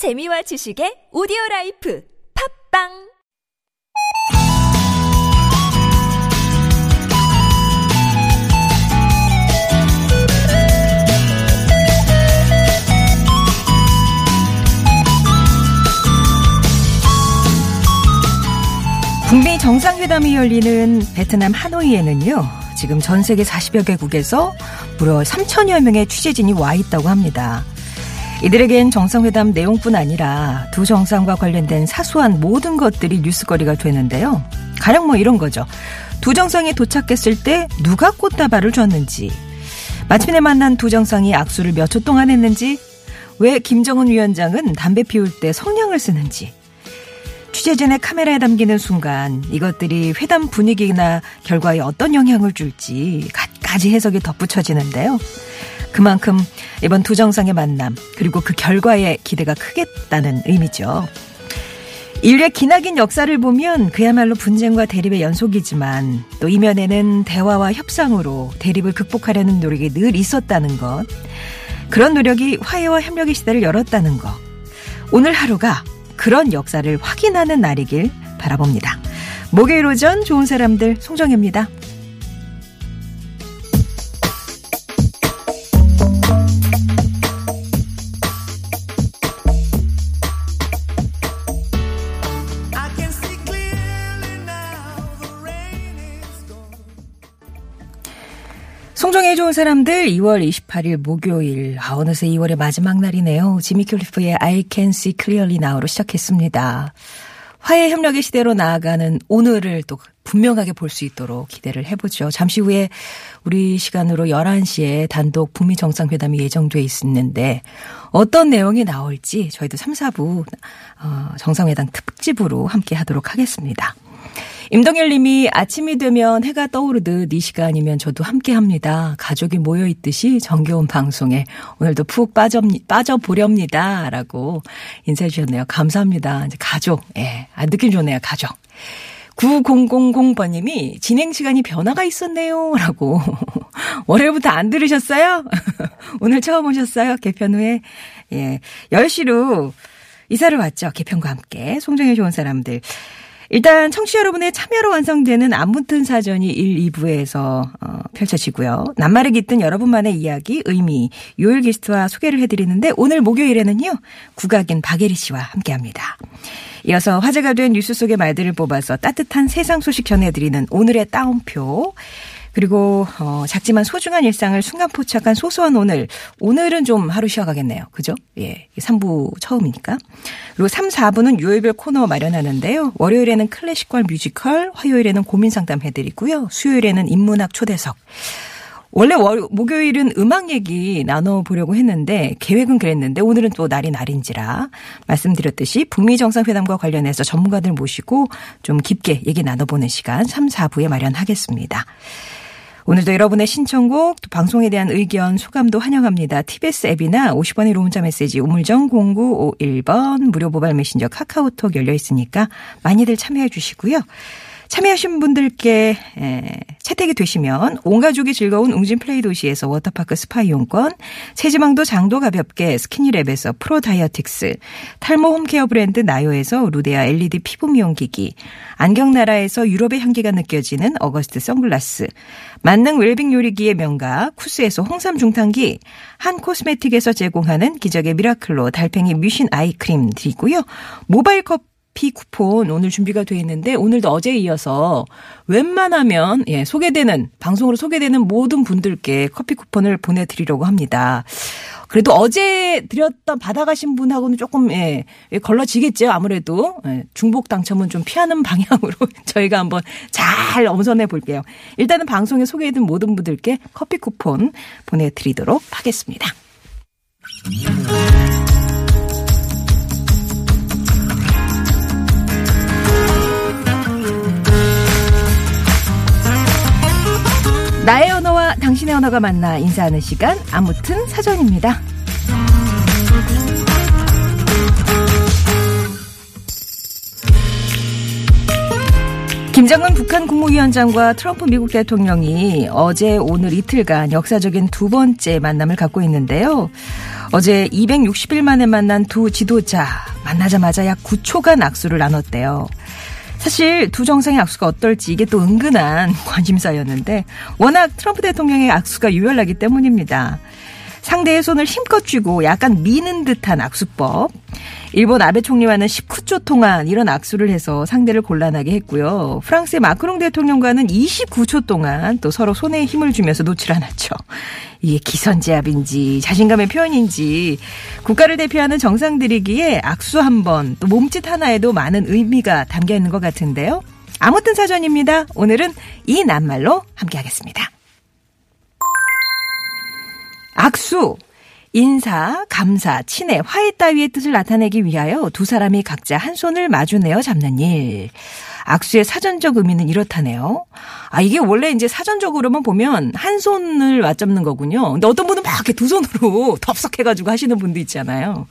재미와 지식의 오디오 라이프 팟빵 북미 정상회담이 열리는 베트남 하노이에는요, 지금 전 세계 40여 개국에서 무려 3천여 명의 취재진이 와 있다고 합니다. 이들에겐 정상회담 내용뿐 아니라 두 정상과 관련된 사소한 모든 것들이 뉴스거리가 되는데요. 가령 뭐 이런 거죠. 두 정상이 도착했을 때 누가 꽃다발을 줬는지, 마침내 만난 두 정상이 악수를 몇 초 동안 했는지, 왜 김정은 위원장은 담배 피울 때 성냥을 쓰는지, 취재진의 카메라에 담기는 순간 이것들이 회담 분위기나 결과에 어떤 영향을 줄지 갖가지 해석이 덧붙여지는데요. 그만큼 이번 두 정상의 만남 그리고 그 결과에 기대가 크겠다는 의미죠. 인류의 기나긴 역사를 보면 그야말로 분쟁과 대립의 연속이지만 또 이면에는 대화와 협상으로 대립을 극복하려는 노력이 늘 있었다는 것. 그런 노력이 화해와 협력의 시대를 열었다는 것. 오늘 하루가 그런 역사를 확인하는 날이길 바라봅니다. 목요일 오전 좋은 사람들 송정혜입니다. 좋은 사람들 2월 28일 목요일 아 어느새 2월의 마지막 날이네요. 지미 킬리프의 I Can See Clearly Now로 시작했습니다. 화해 협력의 시대로 나아가는 오늘을 또 분명하게 볼 수 있도록 기대를 해보죠. 잠시 후에 우리 시간으로 11시에 단독 북미 정상회담이 예정돼 있는데 어떤 내용이 나올지 저희도 3, 4부 어, 정상회담 특집으로 함께 하도록 하겠습니다. 임동열 님이 아침이 되면 해가 떠오르듯 이 시간이면 저도 함께 합니다. 가족이 모여 있듯이 정겨운 방송에 오늘도 푹 빠져, 빠져 보렵니다. 라고 인사해 주셨네요. 감사합니다. 이제 가족. 예. 아, 느낌 좋네요. 가족. 9000번 님이 진행 시간이 변화가 있었네요. 라고. 월요일부터 안 들으셨어요? 오늘 처음 오셨어요? 개편 후에. 예. 10시로 이사를 왔죠. 개편과 함께. 송정의 좋은 사람들. 일단 청취자 여러분의 참여로 완성되는 안무튼 사전이 1, 2부에서 어, 펼쳐지고요. 낱말에 깃든 여러분만의 이야기, 의미, 요일 게스트와 소개를 해드리는데 오늘 목요일에는요. 국악인 박예리 씨와 함께합니다. 이어서 화제가 된 뉴스 속의 말들을 뽑아서 따뜻한 세상 소식 전해드리는 오늘의 따옴표. 그리고 어 작지만 소중한 일상을 순간 포착한 소소한 오늘. 오늘은 좀 하루 쉬어가겠네요. 그죠? 예. 3부 처음이니까. 그리고 3, 4부는 유일별 코너 마련하는데요. 월요일에는 클래식과 뮤지컬, 화요일에는 고민 상담 해드리고요. 수요일에는 인문학 초대석. 원래 월, 목요일은 음악 얘기 나눠보려고 했는데 계획은 그랬는데 오늘은 또 날이 날인지라 말씀드렸듯이 북미 정상회담과 관련해서 전문가들 모시고 좀 깊게 얘기 나눠보는 시간 3, 4부에 마련하겠습니다. 오늘도 여러분의 신청곡, 또 방송에 대한 의견, 소감도 환영합니다. TBS 앱이나 50원의 유료 문자 메시지 우물정 0951번 무료 모바일 메신저 카카오톡 열려 있으니까 많이들 참여해 주시고요. 참여하신 분들께 채택이 되시면 온 가족이 즐거운 웅진 플레이 도시에서 워터파크 스파 이용권, 체지방도 장도 가볍게 스키니랩에서 프로 다이어틱스, 탈모 home care 브랜드 나요에서 루데아 LED 피부 미용기기, 안경나라에서 유럽의 향기가 느껴지는 어거스트 선글라스, 만능 웰빙 요리기의 명가 쿠스에서 홍삼 중탕기, 한 코스메틱에서 제공하는 기적의 미라클로 달팽이 뮤신 아이크림 드리고요. 모바일 컵 커피 쿠폰 오늘 준비가 되어 있는데 오늘도 어제에 이어서 웬만하면 예, 소개되는 방송으로 소개되는 모든 분들께 커피 쿠폰을 보내 드리려고 합니다. 그래도 어제 드렸던 받아가신 분하고는 조금 예, 예 걸러지겠죠 아무래도 예, 중복 당첨은 좀 피하는 방향으로 저희가 한번 잘 엄선해 볼게요. 일단은 방송에 소개해둔 모든 분들께 커피 쿠폰 보내드리도록 하겠습니다. 나의 언어와 당신의 언어가 만나 인사하는 시간 아무튼 사전입니다. 김정은 북한 국무위원장과 트럼프 미국 대통령이 어제 오늘 이틀간 역사적인 두 번째 만남을 갖고 있는데요. 어제 260일 만에 만난 두 지도자 만나자마자 약 9초간 악수를 나눴대요. 사실 두 정상의 악수가 어떨지 이게 또 은근한 관심사였는데 워낙 트럼프 대통령의 악수가 유별나기 때문입니다. 상대의 손을 힘껏 쥐고 약간 미는 듯한 악수법. 일본 아베 총리와는 19초 동안 이런 악수를 해서 상대를 곤란하게 했고요. 프랑스의 마크롱 대통령과는 29초 동안 또 서로 손에 힘을 주면서 놓질 않았죠. 이게 기선제압인지 자신감의 표현인지 국가를 대표하는 정상들이기에 악수 한 번 또 몸짓 하나에도 많은 의미가 담겨 있는 것 같은데요. 아무튼 사전입니다. 오늘은 이 낱말로 함께하겠습니다. 악수. 인사, 감사, 친애, 화해 따위의 뜻을 나타내기 위하여 두 사람이 각자 한 손을 마주내어 잡는 일. 악수의 사전적 의미는 이렇다네요. 아, 이게 원래 이제 사전적으로만 보면 한 손을 맞잡는 거군요. 근데 어떤 분은 막 이렇게 두 손으로 덥석해가지고 하시는 분도 있잖아요.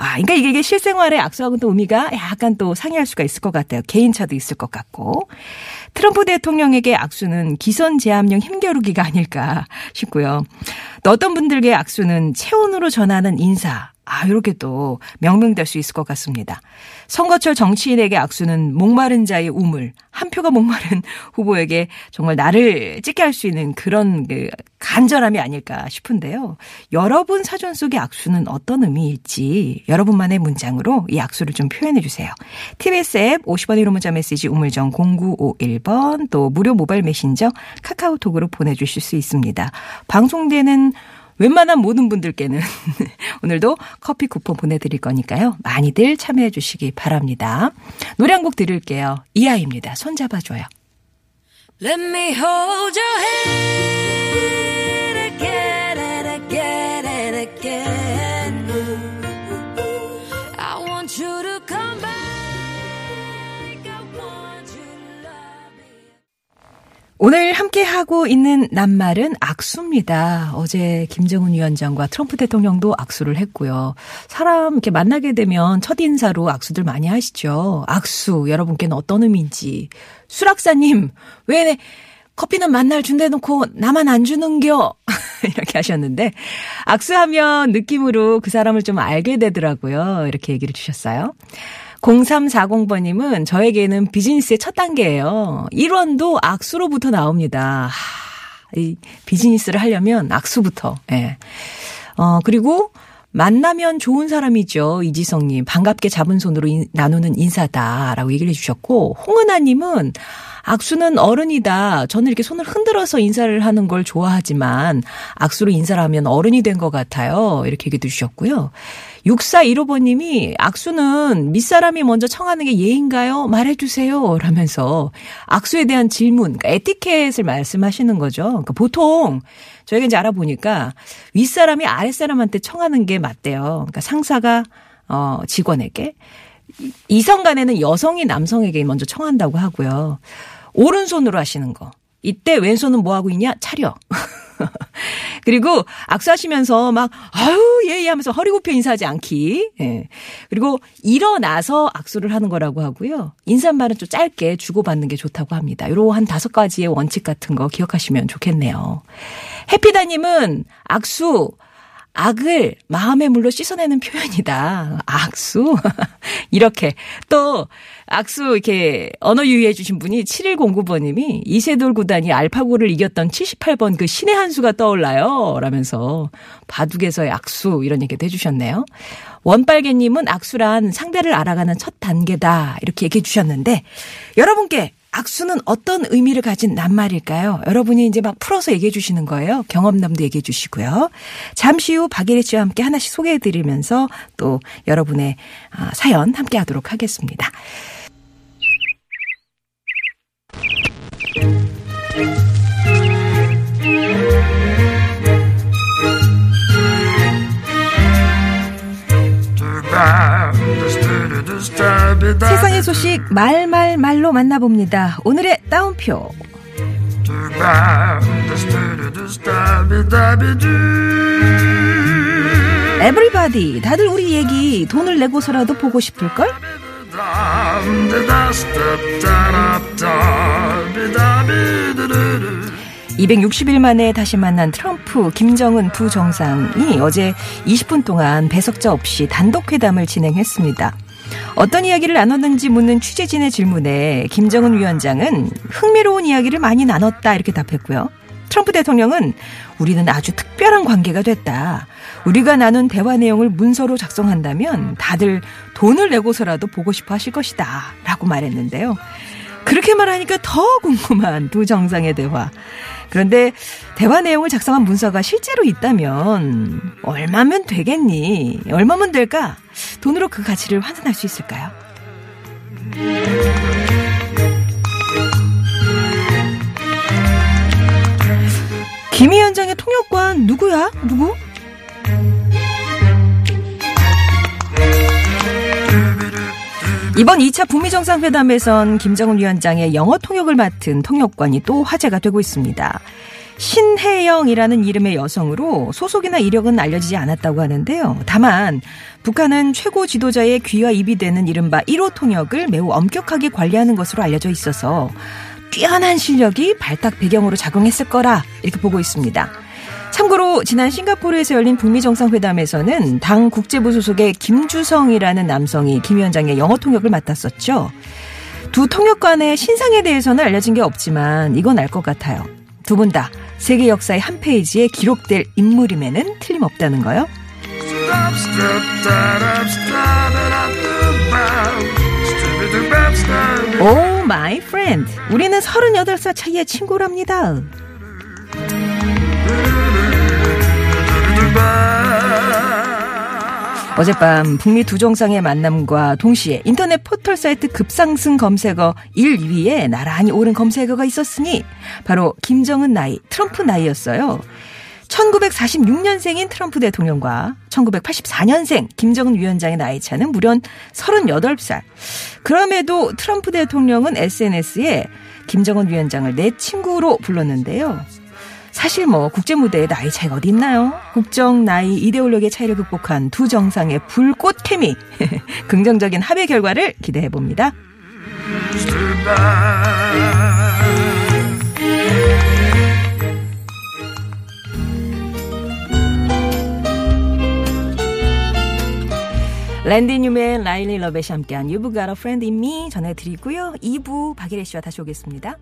아, 그러니까 이게, 이게 실생활의 악수하고는 또 의미가 약간 또 상이할 수가 있을 것 같아요. 개인차도 있을 것 같고. 트럼프 대통령에게 악수는 기선 제압용 힘겨루기가 아닐까 싶고요. 또 어떤 분들께 악수는 체온으로 전하는 인사. 아, 이렇게 또 명명될 수 있을 것 같습니다. 선거철 정치인에게 악수는 목마른 자의 우물, 한 표가 목마른 후보에게 정말 나를 찍게 할 수 있는 그런 그 간절함이 아닐까 싶은데요. 여러분 사전 속의 악수는 어떤 의미일지 여러분만의 문장으로 이 악수를 좀 표현해 주세요. TBS 앱 50원 1호 문자 메시지 우물정 0951번 또 무료 모바일 메신저 카카오톡으로 보내주실 수 있습니다. 방송되는 웬만한 모든 분들께는 오늘도 커피 쿠폰 보내드릴 거니까요. 많이들 참여해 주시기 바랍니다. 노래 한 곡 들을게요. 이하입니다. 손 잡아줘요. Let me hold your hand 오늘 함께 하고 있는 낱말은 악수입니다. 어제 김정은 위원장과 트럼프 대통령도 악수를 했고요. 사람 이렇게 만나게 되면 첫 인사로 악수들 많이 하시죠. 악수 여러분께는 어떤 의미인지 수락사님, 왜 커피는 만날 준대 놓고 나만 안 주는겨? 이렇게 하셨는데, 악수하면 느낌으로 그 사람을 좀 알게 되더라고요. 이렇게 얘기를 주셨어요. 0340번님은 저에게는 비즈니스의 첫 단계예요. 1원도 악수로부터 나옵니다. 하, 이 비즈니스를 하려면 악수부터. 예. 어, 그리고 만나면 좋은 사람이죠. 이지성님. 반갑게 잡은 손으로 인, 나누는 인사다라고 얘기를 해주셨고, 홍은아님은 악수는 어른이다. 저는 이렇게 손을 흔들어서 인사를 하는 걸 좋아하지만 악수로 인사를 하면 어른이 된 것 같아요. 이렇게 얘기해 주셨고요. 6415번님이 악수는 밑사람이 먼저 청하는 게 예인가요? 말해주세요. 라면서 악수에 대한 질문, 그러니까 에티켓을 말씀하시는 거죠. 그러니까 보통 저희가 이제 알아보니까 윗사람이 아랫사람한테 청하는 게 맞대요. 그러니까 상사가 어, 직원에게. 이성 간에는 여성이 남성에게 먼저 청한다고 하고요. 오른손으로 하시는 거. 이때 왼손은 뭐 하고 있냐? 차려. 그리고 악수하시면서 막 아유 예예 하면서 허리 굽혀 인사하지 않기. 예. 그리고 일어나서 악수를 하는 거라고 하고요. 인사말은 좀 짧게 주고받는 게 좋다고 합니다. 요런 한 다섯 가지의 원칙 같은 거 기억하시면 좋겠네요. 해피다님은 악수 악을 마음의 물로 씻어내는 표현이다. 악수? 이렇게. 또, 악수, 이렇게, 언어 유희해 주신 분이 7109번님이 이세돌 구단이 알파고를 이겼던 78번 그 신의 한 수가 떠올라요. 라면서 바둑에서의 악수, 이런 얘기도 해주셨네요. 원빨개님은 악수란 상대를 알아가는 첫 단계다. 이렇게 얘기해 주셨는데, 여러분께 악수는 어떤 의미를 가진 낱말일까요? 여러분이 이제 막 풀어서 얘기해 주시는 거예요. 경험담도 얘기해 주시고요. 잠시 후 박예리 씨와 함께 하나씩 소개해 드리면서 또 여러분의 아, 사연 함께 하도록 하겠습니다. 세상의 소식 말말말로 만나봅니다. 오늘의 따옴표. 에브리바디 다들 우리 얘기 돈을 내고서라도 보고 싶을걸? 260일 만에 다시 만난 트럼프, 김정은 두 정상이 어제 20분 동안 배석자 없이 단독 회담을 진행했습니다. 어떤 이야기를 나눴는지 묻는 취재진의 질문에 김정은 위원장은 흥미로운 이야기를 많이 나눴다 이렇게 답했고요. 트럼프 대통령은 우리는 아주 특별한 관계가 됐다. 우리가 나눈 대화 내용을 문서로 작성한다면 다들 돈을 내고서라도 보고 싶어 하실 것이다. 라고 말했는데요. 그렇게 말하니까 더 궁금한 두 정상의 대화. 그런데 대화 내용을 작성한 문서가 실제로 있다면 얼마면 되겠니? 얼마면 될까? 돈으로 그 가치를 환산할 수 있을까요? 김 위원장의 통역관 누구야? 누구? 이번 2차 북미 정상회담에선 김정은 위원장의 영어 통역을 맡은 통역관이 또 화제가 되고 있습니다. 신혜영이라는 이름의 여성으로 소속이나 이력은 알려지지 않았다고 하는데요. 다만 북한은 최고 지도자의 귀와 입이 되는 이른바 1호 통역을 매우 엄격하게 관리하는 것으로 알려져 있어서 뛰어난 실력이 발탁 배경으로 작용했을 거라 이렇게 보고 있습니다. 참고로 지난 싱가포르에서 열린 북미 정상회담에서는 당 국제부 소속의 김주성이라는 남성이 김 위원장의 영어 통역을 맡았었죠. 두 통역관의 신상에 대해서는 알려진 게 없지만 이건 알 것 같아요. 두 분 다 세계 역사의 한 페이지에 기록될 인물임에는 틀림없다는 거요. Oh my friend 우리는 38살 차이의 친구랍니다. 어젯밤 북미 두 정상의 만남과 동시에 인터넷 포털 사이트 급상승 검색어 1위에 나란히 오른 검색어가 있었으니 바로 김정은 나이, 트럼프 나이였어요. 1946년생인 트럼프 대통령과 1984년생 김정은 위원장의 나이 차는 무려 38살. 그럼에도 트럼프 대통령은 SNS에 김정은 위원장을 내 친구로 불렀는데요. 사실 뭐 국제 무대에 나이 차이가 어디 있나요? 국정 나이 이데올로기의 차이를 극복한 두 정상의 불꽃 케미 긍정적인 합의 결과를 기대해 봅니다. 랜디 뉴맨 라일리 러벳이 함께한 You've Got a Friend in Me 전해드리고요. 2부 박예리 씨와 다시 오겠습니다.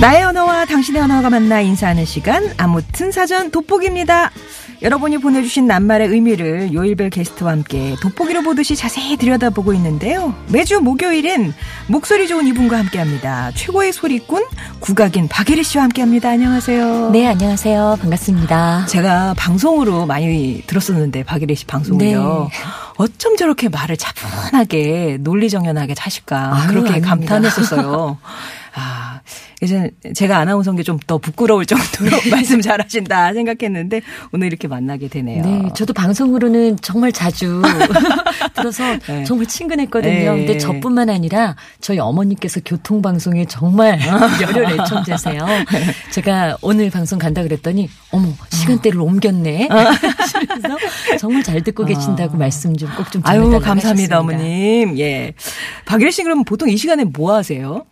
나의 언어와 당신의 언어가 만나 인사하는 시간 아무튼 사전 돋보기입니다. 여러분이 보내주신 낱말의 의미를 요일별 게스트와 함께 돋보기로 보듯이 자세히 들여다보고 있는데요. 매주 목요일엔 목소리 좋은 이분과 함께합니다. 최고의 소리꾼 국악인 박예리 씨와 함께합니다. 안녕하세요. 네, 안녕하세요. 반갑습니다. 제가 방송으로 많이 들었었는데 박예리 씨 방송을요. 네. 어쩜 저렇게 말을 차분하게 논리정연하게 하실까 그렇게 아닙니다. 감탄했었어요. 아, 이제 제가 아나운서인 게 좀 더 부끄러울 정도로 말씀 잘하신다 생각했는데 오늘 이렇게 만나게 되네요. 네, 저도 방송으로는 정말 자주 들어서 네. 정말 친근했거든요. 네. 근데 저뿐만 아니라 저희 어머니께서 교통 방송에 정말 열혈 애청자세요. 제가 오늘 방송 간다 그랬더니 어머 시간대를 어. 옮겼네. 그래서 정말 잘 듣고 계신다고 어. 말씀 좀 꼭좀 아유 감사합니다 하셨습니다. 어머님. 예. 씨 그러면 보통 이 시간에 뭐 하세요?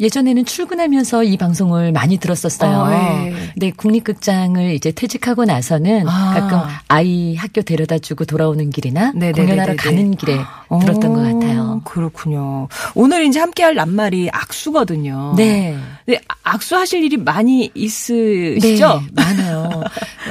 예전에는 출근하면서 이 방송을 많이 들었었어요. 어, 네. 근데 국립극장을 이제 퇴직하고 나서는 아. 가끔 아이 학교 데려다 주고 돌아오는 길이나 네네네네네. 공연하러 가는 길에 어, 들었던 것 같아요. 그렇군요. 오늘 이제 함께할 낱말이 악수거든요. 네. 네, 악수 하실 일이 많이 있으시죠? 네, 많아요.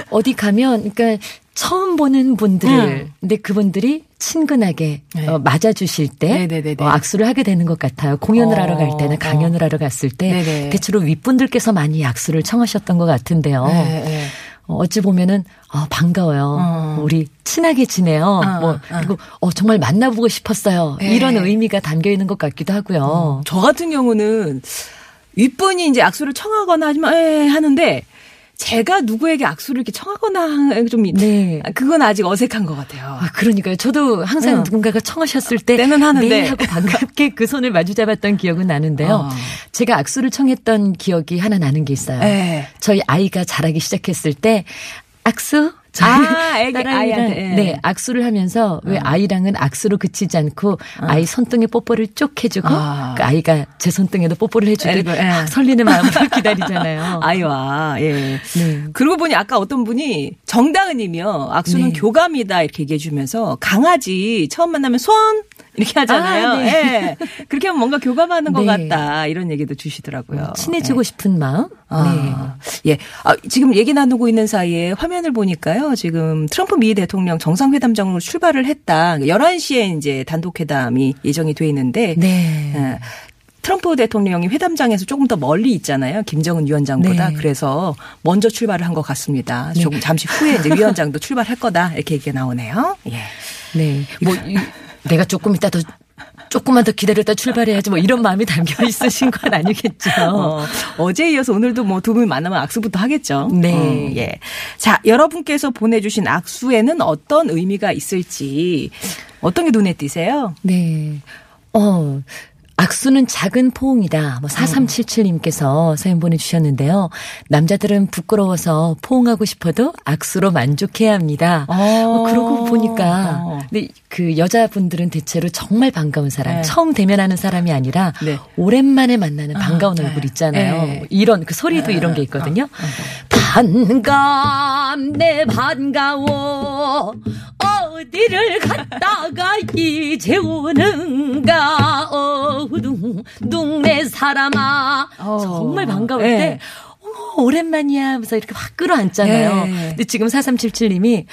어디 가면, 그러니까 처음 보는 분들, 음. 근데 그분들이 친근하게 네. 어, 맞아주실 때 어, 악수를 하게 되는 것 같아요. 공연을 어, 하러 갈 때나 어. 강연을 하러 갔을 때 네네. 대체로 윗분들께서 많이 악수를 청하셨던 것 같은데요. 네, 네. 어, 어찌 보면은 어, 반가워요. 어. 우리 친하게 지내요. 어, 뭐 그리고 어, 정말 만나보고 싶었어요. 네. 이런 의미가 담겨 있는 것 같기도 하고요. 저 같은 경우는 윗분이 이제 악수를 청하거나 하지만 에 하는데 제가 누구에게 악수를 이렇게 청하거나 좀 네. 그건 아직 어색한 것 같아요. 아, 그러니까요. 저도 항상 어. 누군가가 청하셨을 때 때는 하는데 네 하고 반갑게 그 손을 마주 잡았던 기억은 나는데요. 어. 제가 악수를 청했던 기억이 하나 나는 게 있어요. 네. 저희 아이가 자라기 시작했을 때 악수 아, 애기, 아이한테. 네. 네, 악수를 하면서 왜 아. 아이랑은 악수로 그치지 않고 아. 이 손등에 뽀뽀를 쭉 해주고 아. 그 아이가 제 손등에도 뽀뽀를 해주고 막 설리는 마음으로 기다리잖아요. 아이와, 예. 네. 그러고 보니 아까 어떤 분이 정다은이며 악수는 네. 교감이다 이렇게 얘기해 주면서 강아지 처음 만나면 손 이렇게 하잖아요. 아, 네. 네. 그렇게 하면 뭔가 교감하는 것 네. 같다. 이런 얘기도 주시더라고요. 어, 친해지고 네. 싶은 마음? 아, 네. 예. 아, 지금 얘기 나누고 있는 사이에 화면을 보니까요. 지금 트럼프 미 대통령 정상회담장으로 출발을 했다. 11시에 이제 단독회담이 예정이 돼 있는데. 네. 예. 트럼프 대통령이 회담장에서 조금 더 멀리 있잖아요. 김정은 위원장보다. 네. 그래서 먼저 출발을 한 것 같습니다. 네. 조금 잠시 후에 이제 위원장도 출발할 거다. 이렇게 얘기가 나오네요. 예. 네. 뭐 내가 조금 이따 더 조금만 더 기다렸다 출발해야지 뭐 이런 마음이 담겨 있으신 건 아니겠죠. 어, 제 이어서 오늘도 뭐 두 분 만나면 악수부터 하겠죠. 네. 어, 예. 자, 여러분께서 보내주신 악수에는 어떤 의미가 있을지 어떤 게 눈에 띄세요? 네. 어, 악수는 작은 포옹이다. 뭐 4377님께서 사연 보내주셨는데요. 남자들은 부끄러워서 포옹하고 싶어도 악수로 만족해야 합니다. 어, 어 그러고 보니까 어. 근데 그 여자분들은 대체로 정말 반가운 사람, 네. 처음 대면하는 사람이 아니라 네. 오랜만에 만나는 반가운 아, 얼굴 네. 있잖아요. 네. 이런 그 소리도 네. 이런 게 있거든요. 어, 내 반가워 어 디를 갔다가 이제 오는가 어둥 둥내 사람아 어. 정말 반가울 네. 때 오랜만이야 하면서 이렇게 확 끌어안잖아요. 네. 근데 지금 4377님이 네.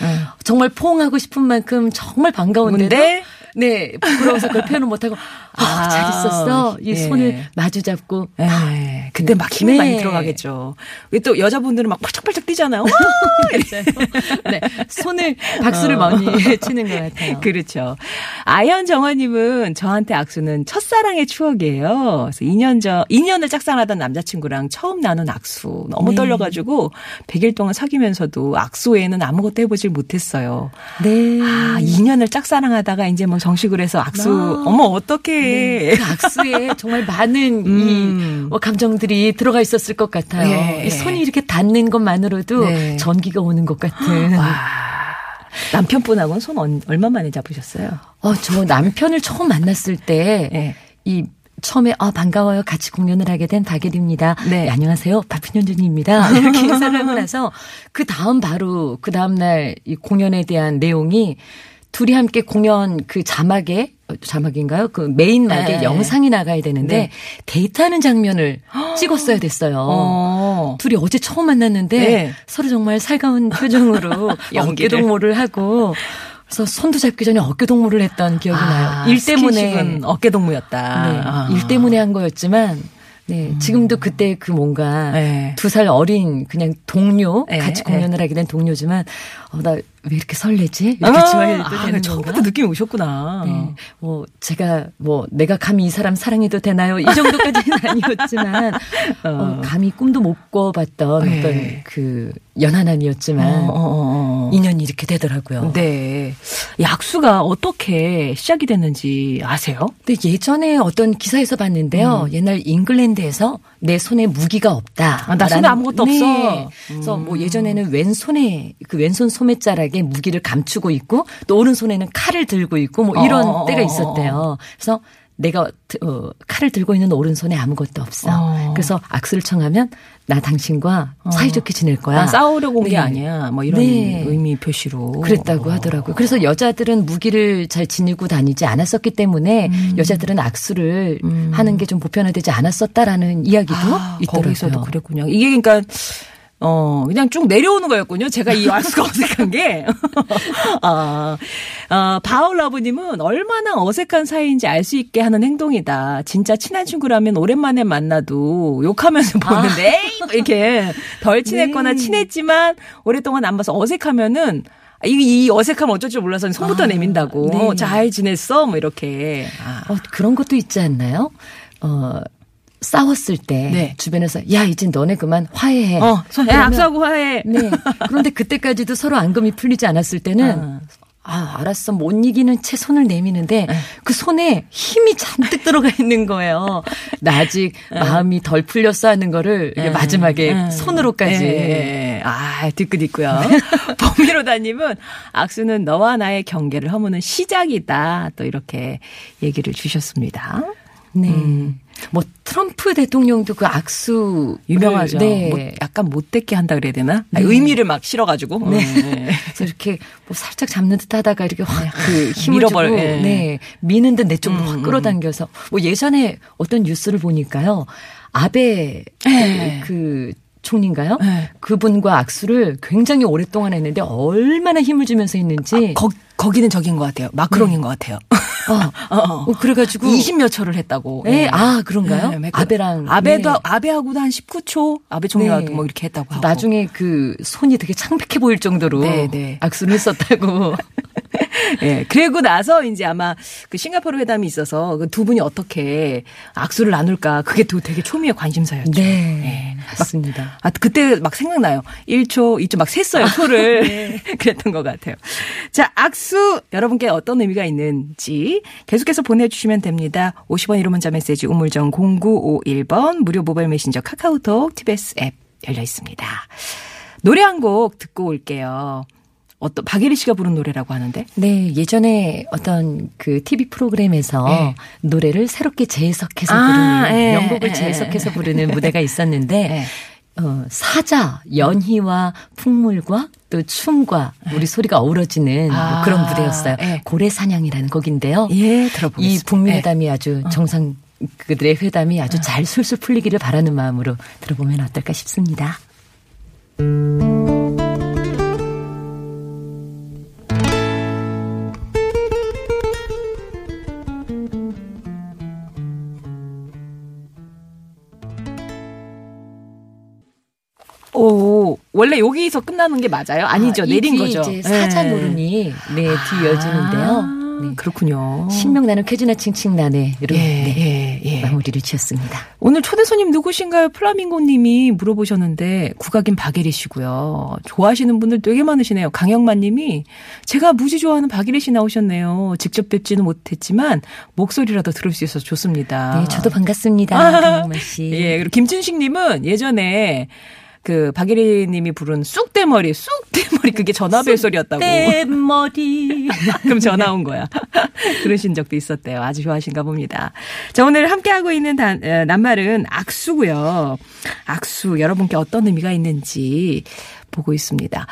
정말 포옹하고 싶은 만큼 정말 반가운데 네, 부끄러워서 그걸 표현을 못하고, 아, 아잘 있었어. 이 네. 손을 마주 잡고. 네. 근데 막 힘이 네. 많이 들어가겠죠. 또 여자분들은 막 팔짝팔짝 뛰잖아요. 네. 손을, 박수를 어. 많이 치는 것 같아요. 그렇죠. 아현 정화님은 저한테 악수는 첫사랑의 추억이에요. 그래서 2년 전, 2년을 짝사랑하던 남자친구랑 처음 나눈 악수. 너무 네. 떨려가지고 100일 동안 사귀면서도 악수 외에는 아무것도 해보질 못했어요. 네. 아, 2년을 짝사랑하다가 이제 뭐 정식으로 해서 악수. 아. 어머 어떻게? 네. 그 악수에 정말 많은 음. 이뭐 감정들이 들어가 있었을 것 같아요. 네. 손이 이렇게 닿는 것만으로도 네. 전기가 오는 것 같은. 와. 남편분하고는 손 얼마 만에 잡으셨어요? 어, 저 남편을 처음 만났을 때, 이 처음에 아 반가워요 같이 공연을 하게 된 박예리입니다. 네. 네, 안녕하세요 박민현준입니다. 이렇게 인사를 하고 나서 그 다음 바로 그 다음 날 이 공연에 대한 내용이 둘이 함께 공연 그 자막에 자막인가요? 그 메인막에 네. 영상이 나가야 되는데 네. 데이트하는 장면을 찍었어야 됐어요. 어. 둘이 어제 처음 만났는데 네. 서로 정말 살가운 표정으로 어깨동무를 하고 그래서 손도 잡기 전에 어깨동무를 했던 기억이 아, 나요. 일 때문에 어깨동무였다. 네, 아. 일 때문에 한 거였지만 네, 지금도 그때 그 뭔가 네. 두살 어린 그냥 동료 네. 같이 공연을 네. 하게 된 동료지만 어, 나 왜 이렇게 설레지? 이렇게 아, 좋아해도 아, 되는 처음부터 건가? 느낌이 오셨구나. 네. 뭐 제가 뭐 내가 감히 이 사람 사랑해도 되나요? 이 정도까지는 아니었지만 어. 어, 감히 꿈도 못 꿔봤던 네. 어떤 그 연하남이었지만 어, 어, 어, 어. 인연이 이렇게 되더라고요. 네. 약수가 어떻게 시작이 됐는지 아세요? 네, 예전에 어떤 기사에서 봤는데요. 음. 옛날 잉글랜드에서 내 손에 무기가 없다. 아, 나 손에 아무것도 네. 없어. 그래서 뭐 예전에는 왼손에 그 왼손 소매자락에 무기를 감추고 있고 또 오른손에는 칼을 들고 있고 뭐 이런 어. 때가 있었대요. 그래서 내가 어, 칼을 들고 있는 오른손에 아무것도 없어. 어. 그래서 악수를 청하면 나 당신과 어. 사이좋게 지낼 거야. 아, 싸우려고 온게 네. 아니야. 뭐 이런 네. 의미 표시로. 그랬다고 하더라고요. 그래서 여자들은 무기를 잘 지니고 다니지 않았었기 때문에 음. 여자들은 악수를 음. 하는 게 좀 보편화되지 않았었다라는 이야기도 아, 있더라고요. 거기서도 그랬군요. 이게 그러니까 어, 그냥 쭉 내려오는 거였군요. 제가 이 알수가 어색한 게. 아, 어, 바울러브님은 얼마나 어색한 사이인지 알 수 있게 하는 행동이다. 진짜 친한 친구라면 오랜만에 만나도 욕하면서 아. 보는데, 아. 이렇게 덜 친했거나 네. 친했지만 오랫동안 안 봐서 어색하면은 이, 이 어색함 어쩔 줄 몰라서 손부터 아, 내민다고. 네. 잘 지냈어? 뭐 이렇게. 아. 어, 그런 것도 있지 않나요? 어, 싸웠을 때 네. 주변에서 야 이제 너네 그만 화해해. 어, 야, 악수하고 화해. 네. 그런데 그때까지도 서로 앙금이 풀리지 않았을 때는 어. 아, 알았어. 못 이기는 채 손을 내미는데 네. 그 손에 힘이 잔뜩 들어가 있는 거예요. 나 아직 네. 마음이 덜 풀렸어 하는 거를 네. 마지막에 손으로까지. 아, 뒤끝 있고요. 범위로다님은 악수는 너와 나의 경계를 허무는 시작이다. 또 이렇게 얘기를 주셨습니다. 네. 음. 뭐 트럼프 대통령도 그 악수 유명하죠. 네. 뭐 약간 못되게 한다 그래야 되나? 네. 의미를 막 실어가지고. 네. 네. 그래서 이렇게 뭐 살짝 잡는 듯하다가 이렇게 확그 힘을 밀어버려. 주고 네. 네. 미는 듯 내 쪽으로 음, 확 음. 끌어당겨서 뭐 예전에 어떤 뉴스를 보니까요. 아베 네. 그 총리인가요? 네. 그분과 악수를 굉장히 오랫동안 했는데 얼마나 힘을 주면서 했는지. 아, 거, 거기는 적인 것 같아요. 마크롱인 네. 것 같아요. 어, 어, 어. 어 그래가지고 20몇 초를 했다고. 네. 네. 아 그런가요? 네, 아베랑 아베도 네. 아베하고도 한 19초 아베 총리가 네. 뭐 이렇게 했다고 하고. 나중에 그 손이 되게 창백해 보일 정도로 네, 네. 악수를 했었다고. 예. 그리고 나서 이제 아마 그 싱가포르 회담이 있어서 그 두 분이 어떻게 악수를 나눌까 그게 또 되게 초미의 관심사였죠. 네. 네. 맞습니다. 막, 아, 그때 막 생각나요. 1초, 2초 막 셌어요, 초를. 아, 네. 그랬던 것 같아요. 자, 악수 여러분께 어떤 의미가 있는지 계속해서 보내주시면 됩니다. 50원 1호 문자 메시지 우물정 0951번 무료 모바일 메신저 카카오톡 TBS 앱 열려 있습니다. 노래 한 곡 듣고 올게요. 어떤 박예리 씨가 부른 노래라고 하는데? 네, 예전에 어떤 그 TV 프로그램에서 네. 노래를 새롭게 재해석해서 아, 부르는 네. 명곡을 재해석해서 부르는 무대가 있었는데 네. 어, 사자, 연희와 풍물과 또 춤과 우리 소리가 어우러지는 아, 뭐 그런 무대였어요. 예. 고래 사냥이라는 곡인데요. 예, 들어보겠습니다. 이 북미 회담이 예. 아주 정상 그들의 회담이 아주 잘 술술 풀리기를 바라는 마음으로 들어보면 어떨까 싶습니다. 원래 여기서 끝나는 게 맞아요? 아니죠. 아, 내린 거죠. 이제 사자 네. 노름이 네, 뒤이어지는데요. 아. 네. 그렇군요. 신명나는 쾌지나 칭칭나네로 예, 네, 예, 예. 마무리를 지었습니다. 오늘 초대 손님 누구신가요? 플라밍고님이 물어보셨는데 국악인 박예리 씨고요. 좋아하시는 분들 되게 많으시네요. 강영만님이 제가 무지 좋아하는 박예리 씨 나오셨네요. 직접 뵙지는 못했지만 목소리라도 들을 수 있어서 좋습니다. 네, 저도 반갑습니다. 강영만 씨. 예, 그리고 김준식님은 예전에 그 박예리 님이 부른 쑥대머리, 쑥대머리 그게 전화벨 소리였다고. 쑥대머리. 그럼 전화 온 거야. 그러신 적도 있었대요. 아주 좋아하신가 봅니다. 자, 오늘 함께하고 있는 단, 낱말은 악수고요. 악수 여러분께 어떤 의미가 있는지 보고 있습니다.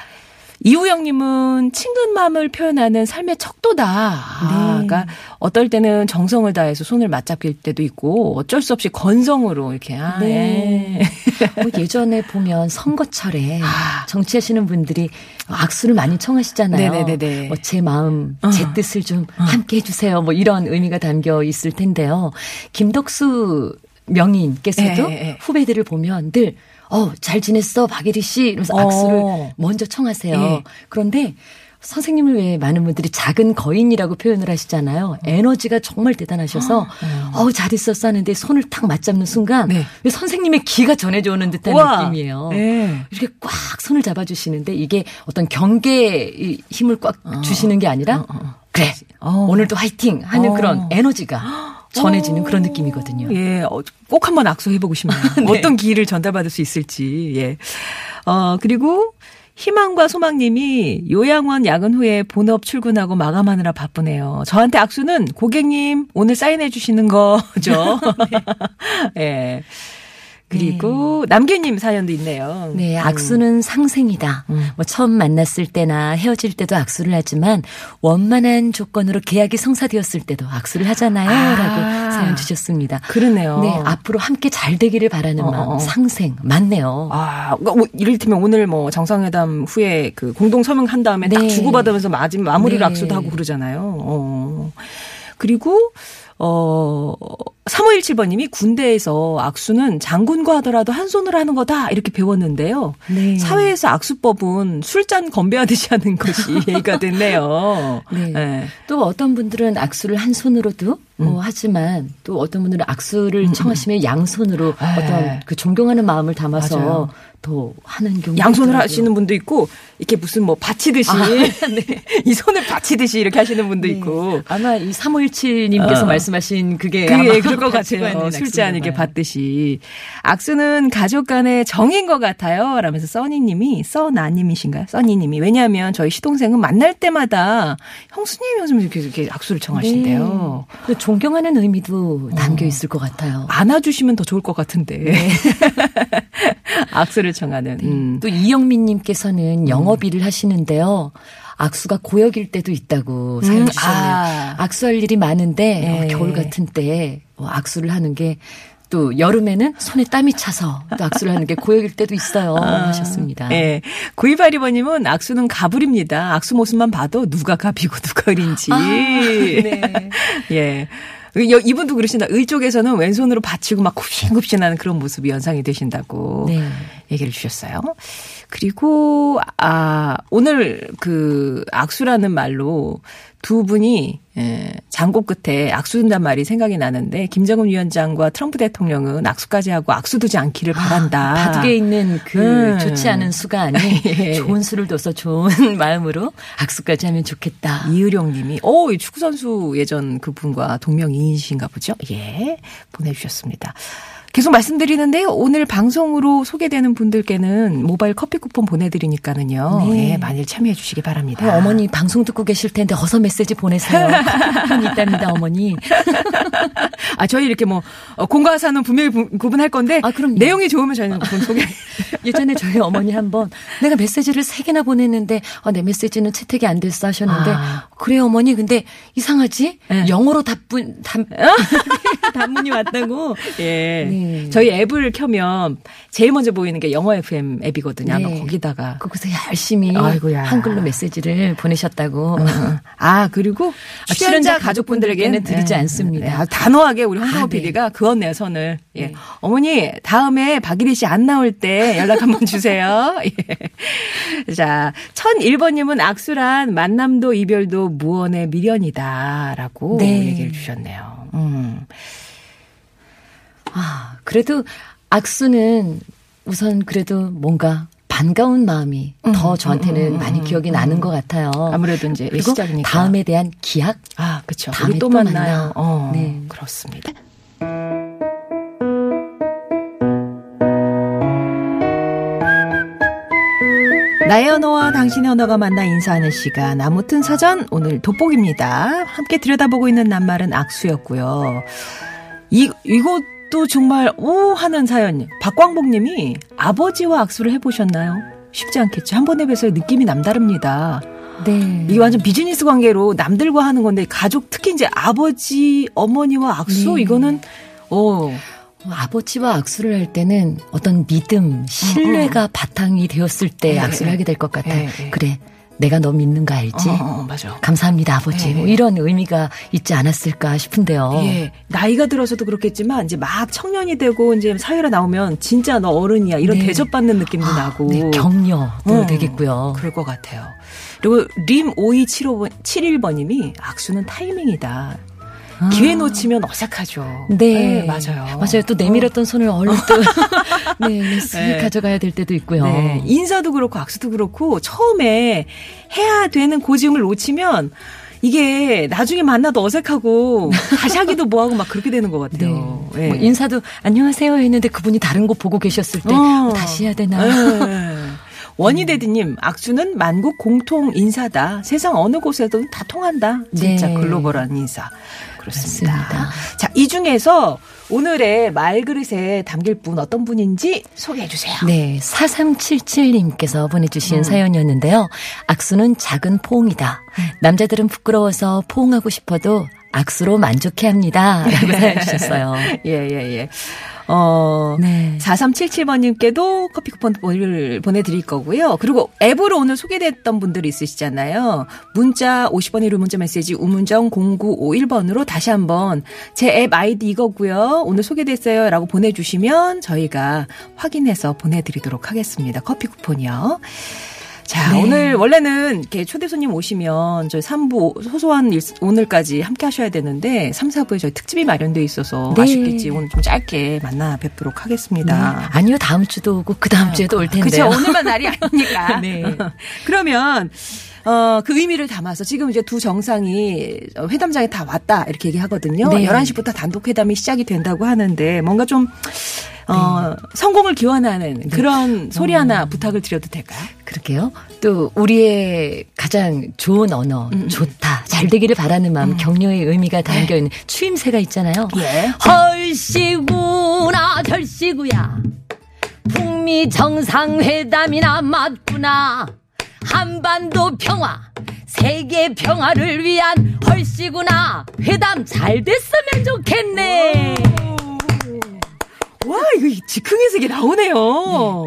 이우영님은 친근맘을 표현하는 삶의 척도다. 아, 네. 그러니까 어떨 때는 정성을 다해서 손을 맞잡힐 때도 있고 어쩔 수 없이 건성으로 이렇게. 아, 네. 예. 뭐 예전에 보면 선거철에 아. 정치하시는 분들이 악수를 많이 청하시잖아요. 네네네. 뭐제 마음, 어. 제 뜻을 좀 어. 함께 해주세요. 뭐 이런 의미가 담겨 있을 텐데요. 김덕수 명인께서도 에, 에, 에. 후배들을 보면 늘 어, 잘 지냈어, 박예리 씨. 이러면서 어. 악수를 먼저 청하세요. 예. 그런데 선생님을 왜 많은 분들이 작은 거인이라고 표현을 하시잖아요. 에너지가 정말 대단하셔서 어, 어 잘 있었어 하는데 손을 탁 맞잡는 순간 네. 선생님의 기가 전해져 오는 듯한 우와. 느낌이에요. 네. 이렇게 꽉 손을 잡아주시는데 이게 어떤 경계의 힘을 꽉 어. 주시는 게 아니라 어, 어. 그래 어. 오늘도 화이팅 하는 그런 에너지가 전해지는 그런 느낌이거든요. 예, 어, 꼭 한번 악수해보고 싶네요. 네. 어떤 기회를 전달받을 수 있을지. 예. 어, 그리고 희망과 소망님이 요양원 야근 후에 본업 출근하고 마감하느라 바쁘네요. 저한테 악수는 고객님 오늘 사인해 주시는 거죠. 네. 예. 그리고 네. 남계님 사연도 있네요. 네, 악수는 음. 상생이다. 음. 뭐 처음 만났을 때나 헤어질 때도 악수를 하지만 원만한 조건으로 계약이 성사되었을 때도 악수를 하잖아요. 아. 라고 사연 주셨습니다. 그러네요. 네, 앞으로 함께 잘 되기를 바라는 어, 마음, 어. 상생 맞네요. 아, 그러니까 뭐 이를테면 오늘 뭐 정상회담 후에 그 공동 서명한 다음에 네. 딱 주고받으면서 마지막 마무리를 네. 악수도 하고 그러잖아요. 어. 그리고 어 3517번님이 군대에서 악수는 장군과 하더라도 한 손으로 하는 거다 이렇게 배웠는데요. 네. 사회에서 악수법은 술잔 건배하듯이 하는 것이 예의가 됐네요. 네. 네. 또 어떤 분들은 악수를 한 손으로도 음. 어, 하지만 또 어떤 분들은 악수를 음. 청하시면 양손으로 네. 어떤 그 존경하는 마음을 담아서 맞아요. 더 하는 경우 양손을. 하시는 분도 있고 이렇게 무슨 뭐 받치듯이 아, 네. 이 손을 받치듯이 이렇게 하시는 분도 네. 있고 아마 이 3517님께서 어. 말씀하신 그게 그게 그럴 것 같아요. 술잔 이렇게 받듯이 악수는 가족 간의 정인 것 같아요. 라면서 써니님이 써나님이신가요? 써니님이 왜냐하면 저희 시동생은 만날 때마다 형수님 형수님 이렇게, 이렇게 악수를 청하신대요. 네. 존경하는 의미도 담겨 어. 있을 것 같아요. 안아주시면 더 좋을 것 같은데 네. 악수를 청하는. 네. 음. 또 이영민님께서는 음. 영업 일을 하시는데요. 악수가 고역일 때도 있다고 사연 음. 주셨네요. 아. 악수할 일이 많은데 네. 어, 겨울 같은 때 어, 악수를 하는 게 또 여름에는 손에 땀이 차서 또 악수를 하는 게 고역일 때도 있어요. 아, 하셨습니다. 예. 9282번님은 악수는 가불입니다. 악수 모습만 봐도 누가 갑이고 누가 을인지. 아, 네. 예. 이분도 그러신다. 의 쪽에서는 왼손으로 받치고 막 굽신굽신하는 그런 모습이 연상이 되신다고 네. 얘기를 주셨어요. 그리고 아 오늘 그 악수라는 말로 두 분이 예, 장고 끝에 악수한단 말이 생각이 나는데 김정은 위원장과 트럼프 대통령은 악수까지 하고 악수 두지 않기를 아, 바란다. 바둑에 있는 그 음. 좋지 않은 수가 아닌 예. 좋은 수를 둬서 좋은 마음으로 악수까지 하면 좋겠다. 이의룡 님이 오, 축구 선수 예전 그분과 동명이인이신가 보죠? 예. 보내 주셨습니다. 계속 말씀드리는데요. 오늘 방송으로 소개되는 분들께는 모바일 커피 쿠폰 보내드리니까는요. 네. 네 많이 참여해 주시기 바랍니다. 어, 머니 방송 듣고 계실 텐데 어서 메시지 보내세요. 쿠폰이 있답니다, 어머니. 아, 저희 이렇게 뭐, 어, 공과사는 분명히 구분할 건데. 아, 그럼 내용이 좋으면 저희는 소개. 예전에 저희 어머니 한번 내가 메시지를 세 개나 보냈는데, 아, 내 메시지는 채택이 안 됐어 하셨는데, 아. 그래, 어머니. 근데 이상하지? 네. 영어로 답분, 답, 답문이 왔다고. 예. 네. 네. 저희 앱을 켜면 제일 먼저 보이는 게 영어 FM 앱이거든요. 네. 거기다가 거기서 열심히 아이고야. 한글로 메시지를 보내셨다고. 어. 어. 아 그리고 아, 출연자 가족분들에게는 드리지 네. 않습니다. 네. 아, 단호하게 우리 황정호 아, PD가 그었네요 선을. 예. 네. 어머니 다음에 박일희 씨 안 나올 때 연락 한번 주세요. 예. 자 1001번님은 악수란 만남도 이별도 무언의 미련이다라고 네. 얘기를 주셨네요. 음. 아, 그래도 악수는 우선 그래도 뭔가 반가운 마음이 음, 더 저한테는 음, 음, 많이 기억이 음, 나는 것 같아요. 아무래도 이제 그리고 시작이니까. 다음에 대한 기약. 아, 그렇죠. 다음에 또, 또 만나요. 만나. 어, 네, 그렇습니다. 나의 언어와 당신의 언어가 만나 인사하는 시간. 아무튼 사전 오늘 돋보기입니다. 함께 들여다보고 있는 낱말은 악수였고요. 이, 또 정말 오 하는 사연. 박광복 님이 아버지와 악수를 해보셨나요? 쉽지 않겠죠. 한 번에 뵈서 느낌이 남다릅니다. 네. 이게 완전 비즈니스 관계로 남들과 하는 건데 가족 특히 이제 아버지 어머니와 악수 네. 이거는 어 아버지와 악수를 할 때는 어떤 믿음, 신뢰가 어, 어. 바탕이 되었을 때 네, 악수를 하게 될 것 같아. 네, 네. 그래. 내가 너 믿는 거 알지? 어, 어, 맞아. 감사합니다, 아버지. 네. 뭐 이런 의미가 있지 않았을까 싶은데요. 예. 나이가 들어서도 그렇겠지만 이제 막 청년이 되고 이제 사회로 나오면 진짜 너 어른이야. 이런 네. 대접받는 느낌도 아, 나고. 네. 격려도 어, 되겠고요. 그럴 것 같아요. 그리고 림 5275번 71번님이 악수는 타이밍이다. 아. 기회 놓치면 어색하죠. 네. 네. 맞아요. 맞아요. 또 내밀었던 어. 손을 얼른 또 네, 쓱 네. 가져가야 될 때도 있고요. 네. 인사도 그렇고 악수도 그렇고 처음에 해야 되는 고지음을 놓치면 이게 나중에 만나도 어색하고 다시 하기도 뭐하고 막 그렇게 되는 것 같아요. 네. 네. 뭐 인사도 안녕하세요 했는데 그분이 다른 거 보고 계셨을 때 어. 어, 다시 해야 되나. 네. 원희대드님, 악수는 만국 공통 인사다. 세상 어느 곳에도 다 통한다. 진짜 네. 글로벌한 인사. 그렇습니다. 맞습니다. 자, 이 중에서 오늘의 말그릇에 담길 분 어떤 분인지 소개해 주세요. 네, 4377님께서 보내주신 음. 사연이었는데요. 악수는 작은 포옹이다. 음. 남자들은 부끄러워서 포옹하고 싶어도 악수로 만족해 합니다. 라고 사연 주셨어요. 예, 예, 예. 어, 네. 4377번님께도 커피 쿠폰을 보내드릴 거고요. 그리고 앱으로 오늘 소개됐던 분들이 있으시잖아요. 문자 50번 1호 문자 메시지 우문정 0951번으로 다시 한번 제 앱 아이디 이거고요. 오늘 소개됐어요. 라고 보내주시면 저희가 확인해서 보내드리도록 하겠습니다. 커피 쿠폰이요. 자, 네. 오늘 원래는 이렇게 초대 손님 오시면 저희 3부 소소한 일, 오늘까지 함께 하셔야 되는데 3, 4부에 저희 특집이 마련돼 있어서 네. 아쉽겠지 오늘 좀 짧게 만나 뵙도록 하겠습니다. 네. 아니요, 다음 주도 오고 그 다음 주에도 올 텐데. 그렇죠. 오늘만 날이 아니니까. 네. 그러면 어, 그 의미를 담아서 지금 이제 두 정상이 회담장에 다 왔다 이렇게 얘기하거든요. 네. 11시부터 단독 회담이 시작이 된다고 하는데 뭔가 좀 어, 네. 성공을 기원하는 네. 그런 소리 하나 음. 부탁을 드려도 될까요? 그렇게요. 또 우리의 가장 좋은 언어, 음. 음. 좋다, 잘 되기를 바라는 마음, 음. 격려의 의미가 담겨 있는 네. 추임새가 있잖아요. 예. 헐시구나, 결시구야. 북미 정상회담이나 맞구나. 한반도 평화, 세계 평화를 위한 헐시구나. 회담 잘 됐으면 좋겠네. 와, 이거 즉흥에서 이게 나오네요.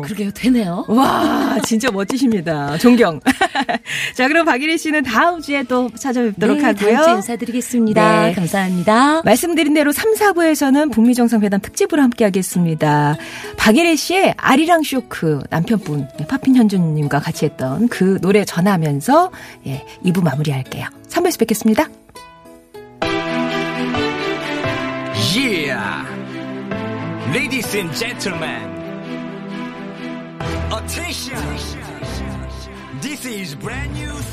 네, 그러게요, 되네요. 와, 진짜 멋지십니다. 존경. 자, 그럼 박일희 씨는 다음 주에 또 찾아뵙도록 네, 하고요. 다음 주에 인사드리겠습니다. 네. 감사합니다. 말씀드린 대로 3, 4부에서는 북미 정상회담 특집으로 함께 하겠습니다. 박일희 씨의 아리랑 쇼크 남편분 파핀 현주님과 같이 했던 그 노래 전하면서 예, 2부 마무리할게요. 3부에서 뵙겠습니다. Yeah. Ladies and gentlemen, attention! This is brand new.